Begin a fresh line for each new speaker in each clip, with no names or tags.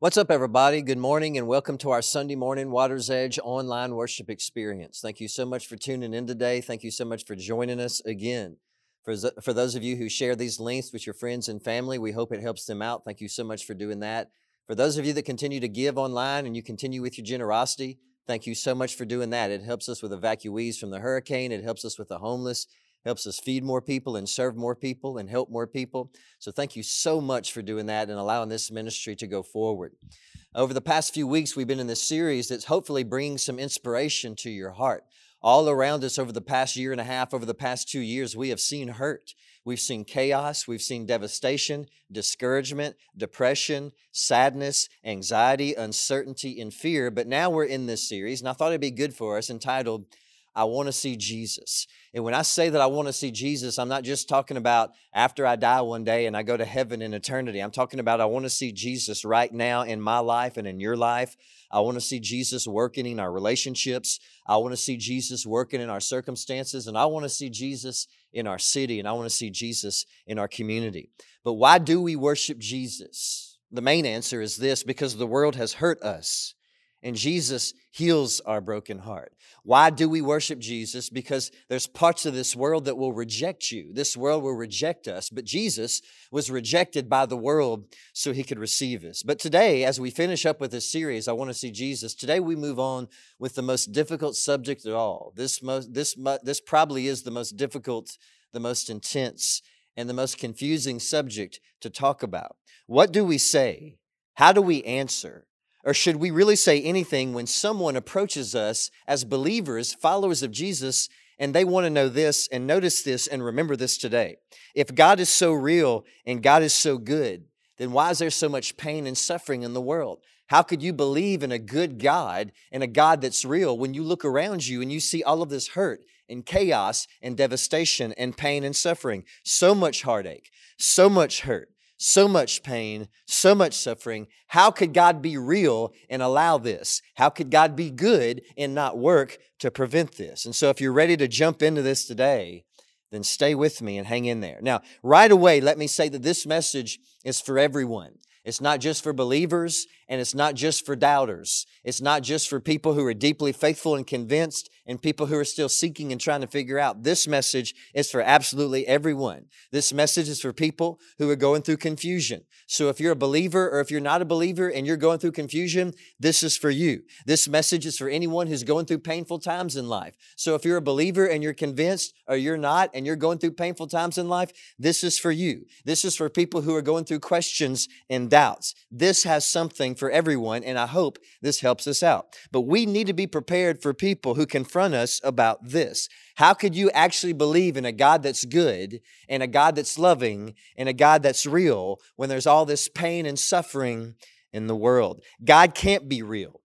What's up, everybody? Good morning and welcome to our Sunday morning Water's Edge online worship experience. Thank you so much for tuning in today. Thank you so much for joining us again. For, for those of you who share these links with your friends and family, we hope it helps them out. Thank you so much for doing that. For those of you that continue to give online and you continue with your generosity, thank you so much for doing that. It helps us with evacuees from the hurricane, it helps us with the homeless, helps us feed more people and serve more people and help more people. So thank you so much for doing that and allowing this ministry to go forward. Over the past few weeks, we've been in this series that's hopefully bringing some inspiration to your heart. All around us over the past year and a half, over the past two years, we have seen hurt. We've seen chaos. We've seen devastation, discouragement, depression, sadness, anxiety, uncertainty, and fear. But now we're in this series, and I thought it'd be good for us entitled I want to see Jesus. And when I say that I want to see Jesus, I'm not just talking about after I die one day and I go to heaven in eternity. I'm talking about I want to see Jesus right now in my life and in your life. I want to see Jesus working in our relationships. I want to see Jesus working in our circumstances. And I want to see Jesus in our city. And I want to see Jesus in our community. But why do we worship Jesus? The main answer is this because the world has hurt us and Jesus heals our broken heart. Why do we worship Jesus? Because there's parts of this world that will reject you. This world will reject us, but Jesus was rejected by the world so he could receive us. But today, as we finish up with this series, I want to see Jesus. Today we move on with the most difficult subject of all. This most this this probably is the most difficult, the most intense, and the most confusing subject to talk about. What do we say? How do we answer? Or should we really say anything when someone approaches us as believers, followers of Jesus, and they want to know this and notice this and remember this today? If God is so real and God is so good, then why is there so much pain and suffering in the world? How could you believe in a good God and a God that's real when you look around you and you see all of this hurt and chaos and devastation and pain and suffering? So much heartache, so much hurt so much pain, so much suffering. How could God be real and allow this? How could God be good and not work to prevent this? And so, if you're ready to jump into this today, then stay with me and hang in there. Now, right away, let me say that this message is for everyone. It's not just for believers and it's not just for doubters. It's not just for people who are deeply faithful and convinced and people who are still seeking and trying to figure out. This message is for absolutely everyone. This message is for people who are going through confusion. So if you're a believer or if you're not a believer and you're going through confusion, this is for you. This message is for anyone who's going through painful times in life. So if you're a believer and you're convinced or you're not and you're going through painful times in life, this is for you. This is for people who are going through questions and doubts. This has something for everyone, and I hope this helps us out. But we need to be prepared for people who confront us about this. How could you actually believe in a God that's good and a God that's loving and a God that's real when there's all this pain and suffering in the world? God can't be real.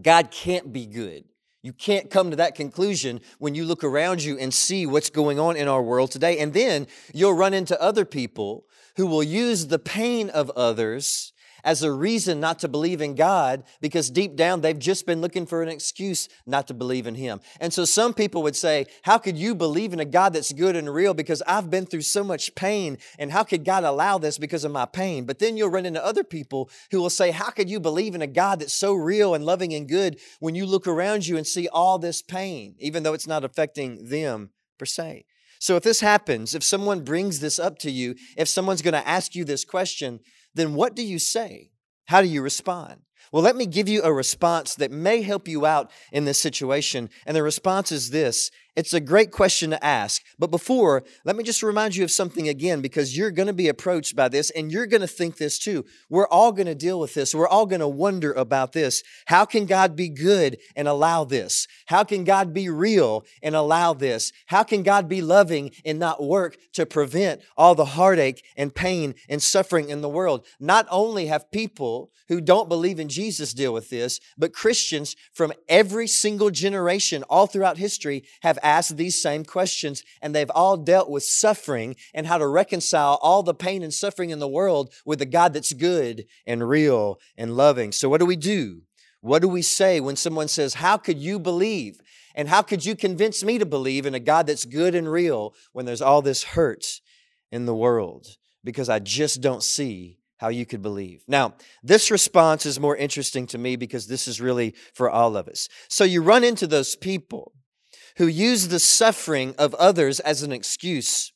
God can't be good. You can't come to that conclusion when you look around you and see what's going on in our world today. And then you'll run into other people who will use the pain of others as a reason not to believe in God because deep down they've just been looking for an excuse not to believe in Him. And so some people would say, How could you believe in a God that's good and real because I've been through so much pain? And how could God allow this because of my pain? But then you'll run into other people who will say, How could you believe in a God that's so real and loving and good when you look around you and see all this pain, even though it's not affecting them per se? So if this happens, if someone brings this up to you, if someone's going to ask you this question, then what do you say? How do you respond? Well, let me give you a response that may help you out in this situation. And the response is this it's a great question to ask. But before, let me just remind you of something again, because you're going to be approached by this and you're going to think this too. We're all going to deal with this. We're all going to wonder about this. How can God be good and allow this? How can God be real and allow this? How can God be loving and not work to prevent all the heartache and pain and suffering in the world? Not only have people who don't believe in Jesus deal with this, but Christians from every single generation all throughout history have asked these same questions, and they've all dealt with suffering and how to reconcile all the pain and suffering in the world with a God that's good and real and loving. So, what do we do? What do we say when someone says, How could you believe? And how could you convince me to believe in a God that's good and real when there's all this hurt in the world? Because I just don't see how you could believe. Now, this response is more interesting to me because this is really for all of us. So you run into those people who use the suffering of others as an excuse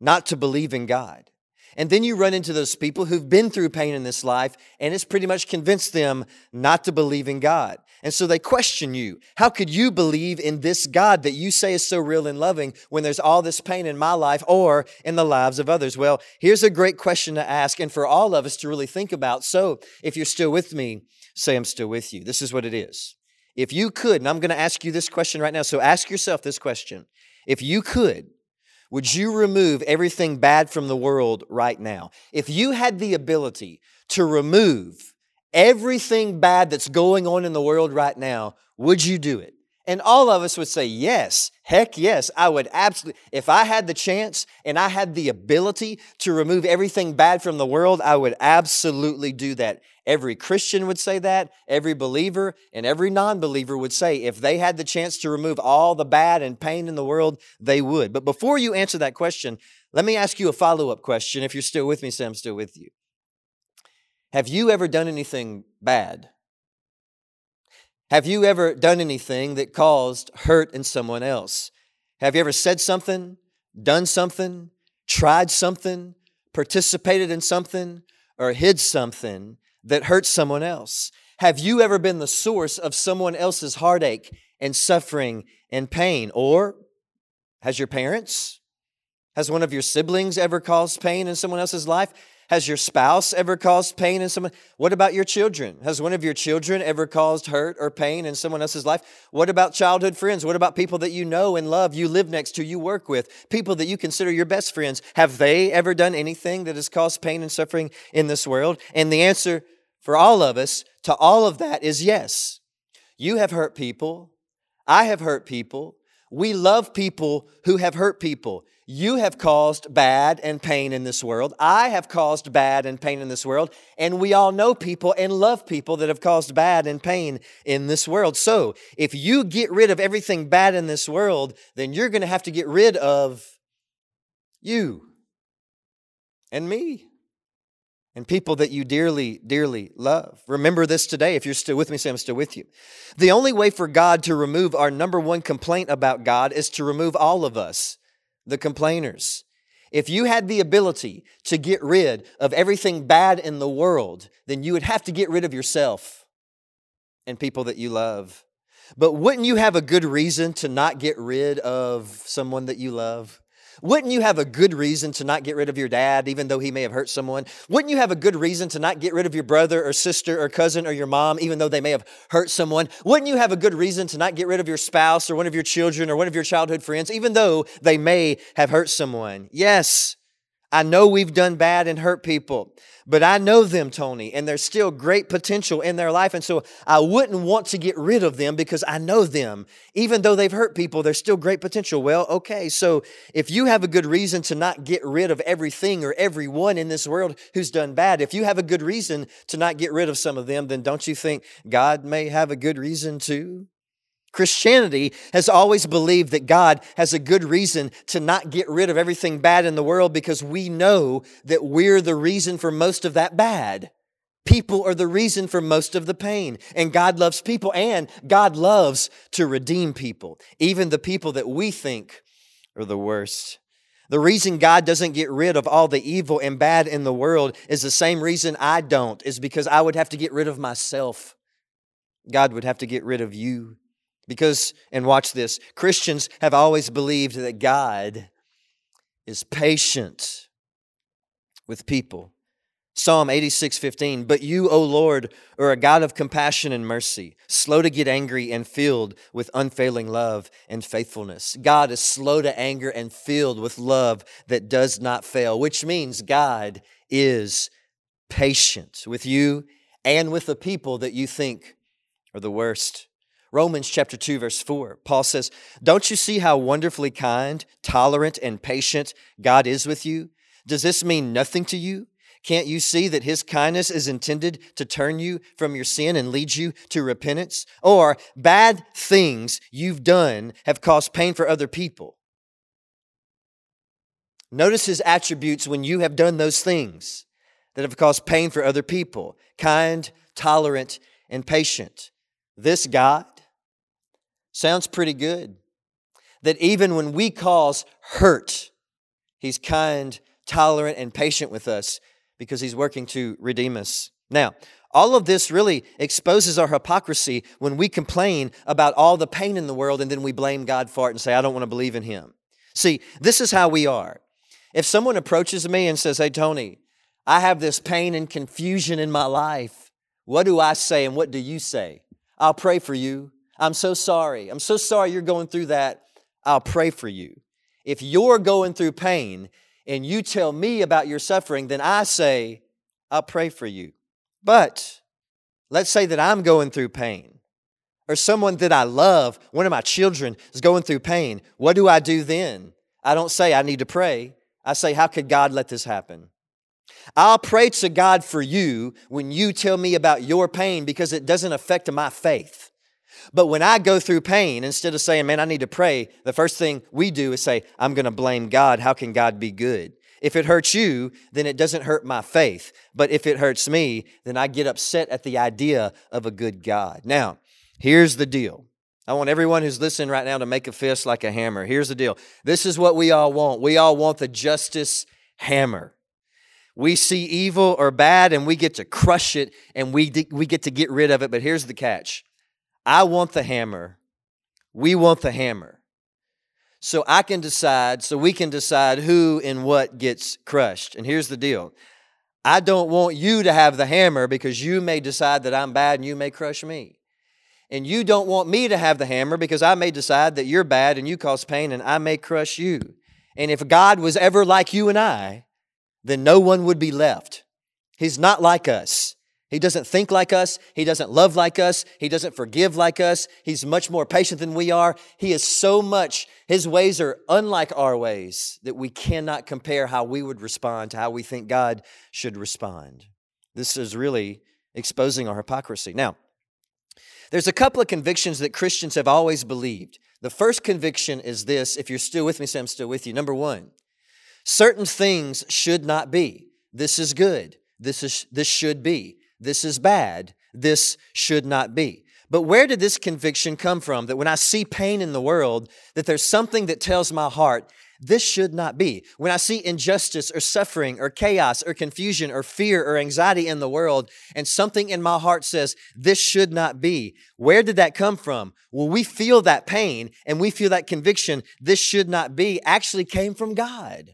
not to believe in God. And then you run into those people who've been through pain in this life and it's pretty much convinced them not to believe in God. And so they question you. How could you believe in this God that you say is so real and loving when there's all this pain in my life or in the lives of others? Well, here's a great question to ask and for all of us to really think about. So if you're still with me, say, I'm still with you. This is what it is. If you could, and I'm going to ask you this question right now. So ask yourself this question. If you could, would you remove everything bad from the world right now? If you had the ability to remove everything bad that's going on in the world right now, would you do it? And all of us would say, yes, heck yes, I would absolutely. If I had the chance and I had the ability to remove everything bad from the world, I would absolutely do that. Every Christian would say that. Every believer and every non believer would say if they had the chance to remove all the bad and pain in the world, they would. But before you answer that question, let me ask you a follow up question. If you're still with me, say I'm still with you. Have you ever done anything bad? Have you ever done anything that caused hurt in someone else? Have you ever said something, done something, tried something, participated in something, or hid something that hurt someone else? Have you ever been the source of someone else's heartache and suffering and pain? Or has your parents, has one of your siblings ever caused pain in someone else's life? Has your spouse ever caused pain in someone? What about your children? Has one of your children ever caused hurt or pain in someone else's life? What about childhood friends? What about people that you know and love, you live next to, you work with, people that you consider your best friends? Have they ever done anything that has caused pain and suffering in this world? And the answer for all of us to all of that is yes. You have hurt people. I have hurt people. We love people who have hurt people. You have caused bad and pain in this world. I have caused bad and pain in this world. And we all know people and love people that have caused bad and pain in this world. So if you get rid of everything bad in this world, then you're going to have to get rid of you and me and people that you dearly, dearly love. Remember this today. If you're still with me, say, I'm still with you. The only way for God to remove our number one complaint about God is to remove all of us the complainers. If you had the ability to get rid of everything bad in the world, then you would have to get rid of yourself and people that you love. But wouldn't you have a good reason to not get rid of someone that you love? Wouldn't you have a good reason to not get rid of your dad, even though he may have hurt someone? Wouldn't you have a good reason to not get rid of your brother or sister or cousin or your mom, even though they may have hurt someone? Wouldn't you have a good reason to not get rid of your spouse or one of your children or one of your childhood friends, even though they may have hurt someone? Yes, I know we've done bad and hurt people, but I know them, Tony, and there's still great potential in their life. And so I wouldn't want to get rid of them because I know them. Even though they've hurt people, there's still great potential. Well, okay, so if you have a good reason to not get rid of everything or everyone in this world who's done bad, if you have a good reason to not get rid of some of them, then don't you think God may have a good reason too? Christianity has always believed that God has a good reason to not get rid of everything bad in the world because we know that we're the reason for most of that bad. People are the reason for most of the pain. And God loves people and God loves to redeem people, even the people that we think are the worst. The reason God doesn't get rid of all the evil and bad in the world is the same reason I don't, is because I would have to get rid of myself. God would have to get rid of you. Because, and watch this, Christians have always believed that God is patient with people. Psalm 86, 15, but you, O Lord, are a God of compassion and mercy, slow to get angry and filled with unfailing love and faithfulness. God is slow to anger and filled with love that does not fail, which means God is patient with you and with the people that you think are the worst. Romans chapter 2, verse 4, Paul says, Don't you see how wonderfully kind, tolerant, and patient God is with you? Does this mean nothing to you? Can't you see that his kindness is intended to turn you from your sin and lead you to repentance? Or bad things you've done have caused pain for other people. Notice his attributes when you have done those things. that have caused pain for other people, kind, tolerant, and patient. This God sounds pretty good. That even when we cause hurt, He's kind, tolerant, and patient with us because He's working to redeem us. Now, all of this really exposes our hypocrisy when we complain about all the pain in the world and then we blame God for it and say, I don't want to believe in Him. See, this is how we are. If someone approaches me and says, Hey, Tony, I have this pain and confusion in my life, what do I say and what do you say? I'll pray for you. I'm so sorry. I'm so sorry you're going through that. I'll pray for you. If you're going through pain and you tell me about your suffering, then I say, I'll pray for you. But let's say that I'm going through pain or someone that I love, one of my children is going through pain. What do I do then? I don't say I need to pray. I say, How could God let this happen? I'll pray to God for you when you tell me about your pain because it doesn't affect my faith. But when I go through pain, instead of saying, Man, I need to pray, the first thing we do is say, I'm going to blame God. How can God be good? If it hurts you, then it doesn't hurt my faith. But if it hurts me, then I get upset at the idea of a good God. Now, here's the deal. I want everyone who's listening right now to make a fist like a hammer. Here's the deal. This is what we all want. We all want the justice hammer. We see evil or bad and we get to crush it and we, we get to get rid of it. But here's the catch I want the hammer. We want the hammer so I can decide, so we can decide who and what gets crushed. And here's the deal I don't want you to have the hammer because you may decide that I'm bad and you may crush me. And you don't want me to have the hammer because I may decide that you're bad and you cause pain and I may crush you. And if God was ever like you and I, then no one would be left. He's not like us. He doesn't think like us. He doesn't love like us. He doesn't forgive like us. He's much more patient than we are. He is so much, his ways are unlike our ways that we cannot compare how we would respond to how we think God should respond. This is really exposing our hypocrisy. Now, there's a couple of convictions that Christians have always believed. The first conviction is this if you're still with me, say I'm still with you. Number one, certain things should not be. This is good. This, is, this should be. This is bad. This should not be. But where did this conviction come from? That when I see pain in the world, that there's something that tells my heart, this should not be. When I see injustice or suffering or chaos or confusion or fear or anxiety in the world, and something in my heart says, this should not be, where did that come from? Well, we feel that pain and we feel that conviction, this should not be, actually came from God.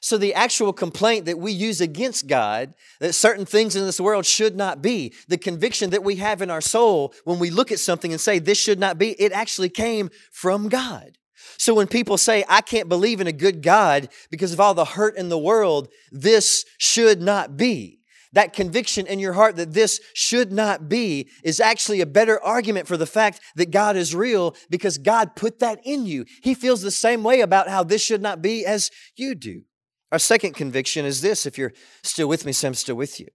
So the actual complaint that we use against God, that certain things in this world should not be, the conviction that we have in our soul when we look at something and say, this should not be, it actually came from God. So when people say, I can't believe in a good God because of all the hurt in the world, this should not be. That conviction in your heart that this should not be is actually a better argument for the fact that God is real because God put that in you. He feels the same way about how this should not be as you do. Our second conviction is this if you're still with me, I'm still with you.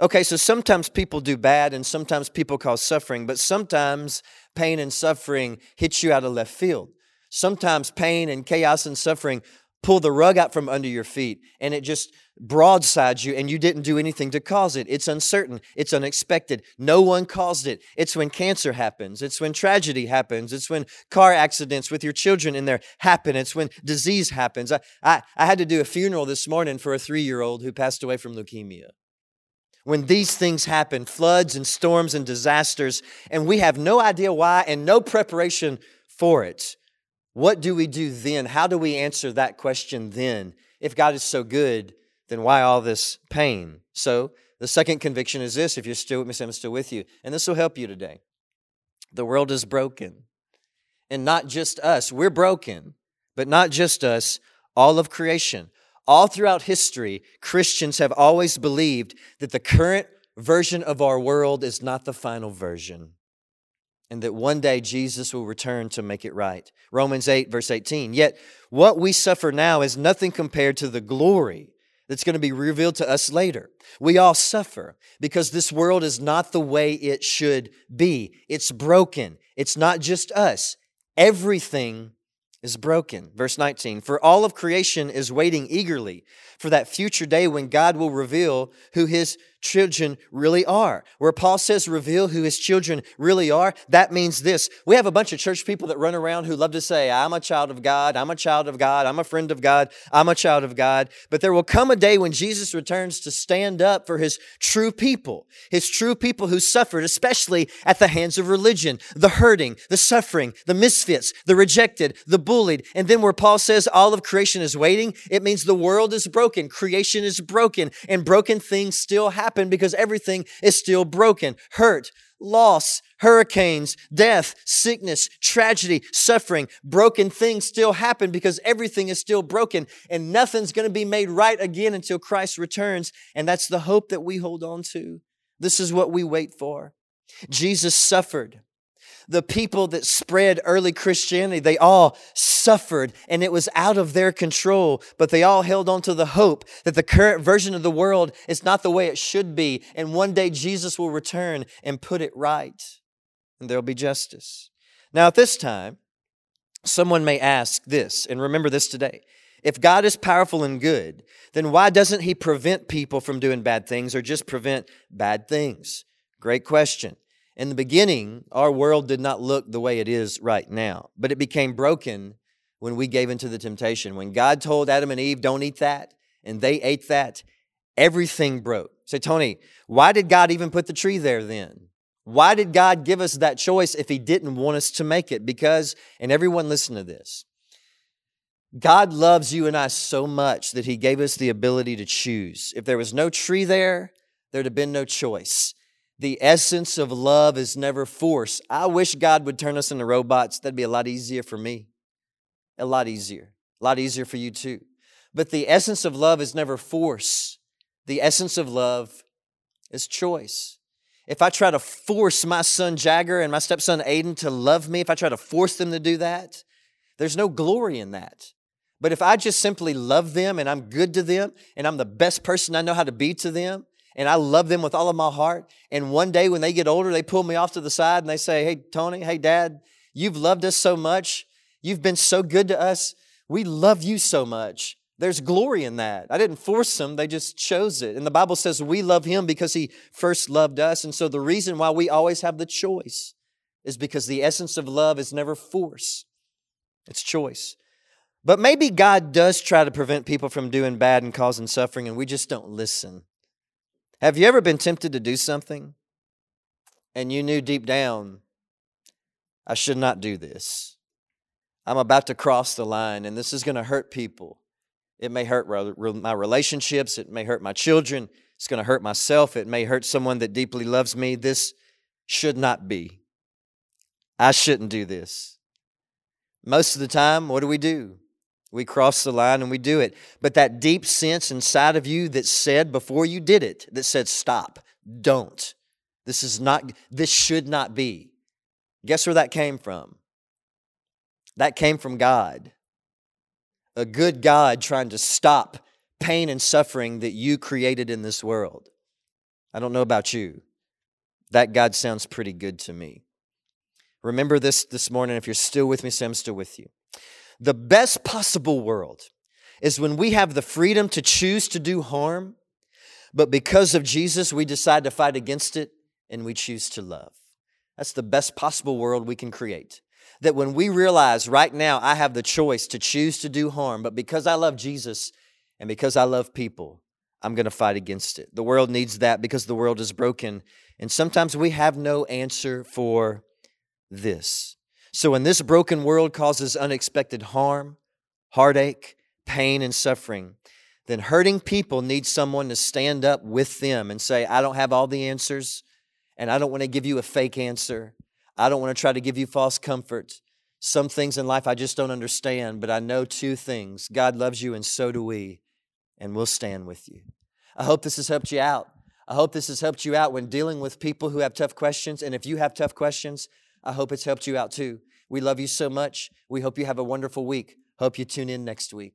Okay, so sometimes people do bad and sometimes people cause suffering, but sometimes pain and suffering hits you out of left field. Sometimes pain and chaos and suffering pull the rug out from under your feet and it just broadsides you and you didn't do anything to cause it. It's uncertain. It's unexpected. No one caused it. It's when cancer happens. It's when tragedy happens. It's when car accidents with your children in there happen. It's when disease happens. I, I, I had to do a funeral this morning for a three year old who passed away from leukemia. When these things happen, floods and storms and disasters, and we have no idea why and no preparation for it, what do we do then? How do we answer that question then? If God is so good, then why all this pain? So, the second conviction is this if you're still with me, I'm still with you. And this will help you today. The world is broken. And not just us, we're broken, but not just us, all of creation. All throughout history, Christians have always believed that the current version of our world is not the final version and that one day Jesus will return to make it right. Romans 8, verse 18. Yet what we suffer now is nothing compared to the glory that's going to be revealed to us later. We all suffer because this world is not the way it should be. It's broken. It's not just us. Everything is broken. Verse 19 For all of creation is waiting eagerly for that future day when God will reveal who his children really are. Where Paul says reveal who his children really are, that means this. We have a bunch of church people that run around who love to say, I'm a child of God, I'm a child of God, I'm a friend of God, I'm a child of God. But there will come a day when Jesus returns to stand up for his true people, his true people who suffered, especially at the hands of religion, the hurting, the suffering, the misfits, the rejected, the bullied. And then where Paul says all of creation is waiting, it means the world is broken, creation is broken, and broken things still happen happen because everything is still broken. Hurt, loss, hurricanes, death, sickness, tragedy, suffering, broken things still happen because everything is still broken and nothing's going to be made right again until Christ returns. And that's the hope that we hold on to. This is what we wait for. Jesus suffered the people that spread early Christianity, they all suffered and it was out of their control, but they all held on to the hope that the current version of the world is not the way it should be. And one day Jesus will return and put it right, and there'll be justice. Now, at this time, someone may ask this, and remember this today. If God is powerful and good, then why doesn't He prevent people from doing bad things or just prevent bad things? Great question. In the beginning, our world did not look the way it is right now, but it became broken when we gave into the temptation. When God told Adam and Eve, don't eat that, and they ate that, everything broke. Say, Tony, why did God even put the tree there then? Why did God give us that choice if He didn't want us to make it? Because, and everyone listen to this, God loves you and I so much that He gave us the ability to choose. If there was no tree there, there'd have been no choice. The essence of love is never force. I wish God would turn us into robots. That'd be a lot easier for me. A lot easier. A lot easier for you too. But the essence of love is never force. The essence of love is choice. If I try to force my son Jagger and my stepson Aiden to love me, if I try to force them to do that, there's no glory in that. But if I just simply love them and I'm good to them and I'm the best person I know how to be to them, and I love them with all of my heart. And one day when they get older, they pull me off to the side and they say, Hey, Tony, hey, Dad, you've loved us so much. You've been so good to us. We love you so much. There's glory in that. I didn't force them, they just chose it. And the Bible says we love Him because He first loved us. And so the reason why we always have the choice is because the essence of love is never force, it's choice. But maybe God does try to prevent people from doing bad and causing suffering, and we just don't listen. Have you ever been tempted to do something and you knew deep down, I should not do this? I'm about to cross the line and this is going to hurt people. It may hurt my relationships, it may hurt my children, it's going to hurt myself, it may hurt someone that deeply loves me. This should not be. I shouldn't do this. Most of the time, what do we do? We cross the line and we do it. But that deep sense inside of you that said before you did it, that said, stop, don't. This is not, this should not be. Guess where that came from? That came from God. A good God trying to stop pain and suffering that you created in this world. I don't know about you. That God sounds pretty good to me. Remember this this morning. If you're still with me, say, I'm still with you. The best possible world is when we have the freedom to choose to do harm, but because of Jesus, we decide to fight against it and we choose to love. That's the best possible world we can create. That when we realize right now I have the choice to choose to do harm, but because I love Jesus and because I love people, I'm going to fight against it. The world needs that because the world is broken. And sometimes we have no answer for this. So when this broken world causes unexpected harm, heartache, pain, and suffering, then hurting people need someone to stand up with them and say, I don't have all the answers, and I don't want to give you a fake answer. I don't want to try to give you false comfort. Some things in life I just don't understand, but I know two things God loves you, and so do we, and we'll stand with you. I hope this has helped you out. I hope this has helped you out when dealing with people who have tough questions. And if you have tough questions, I hope it's helped you out too. We love you so much. We hope you have a wonderful week. Hope you tune in next week.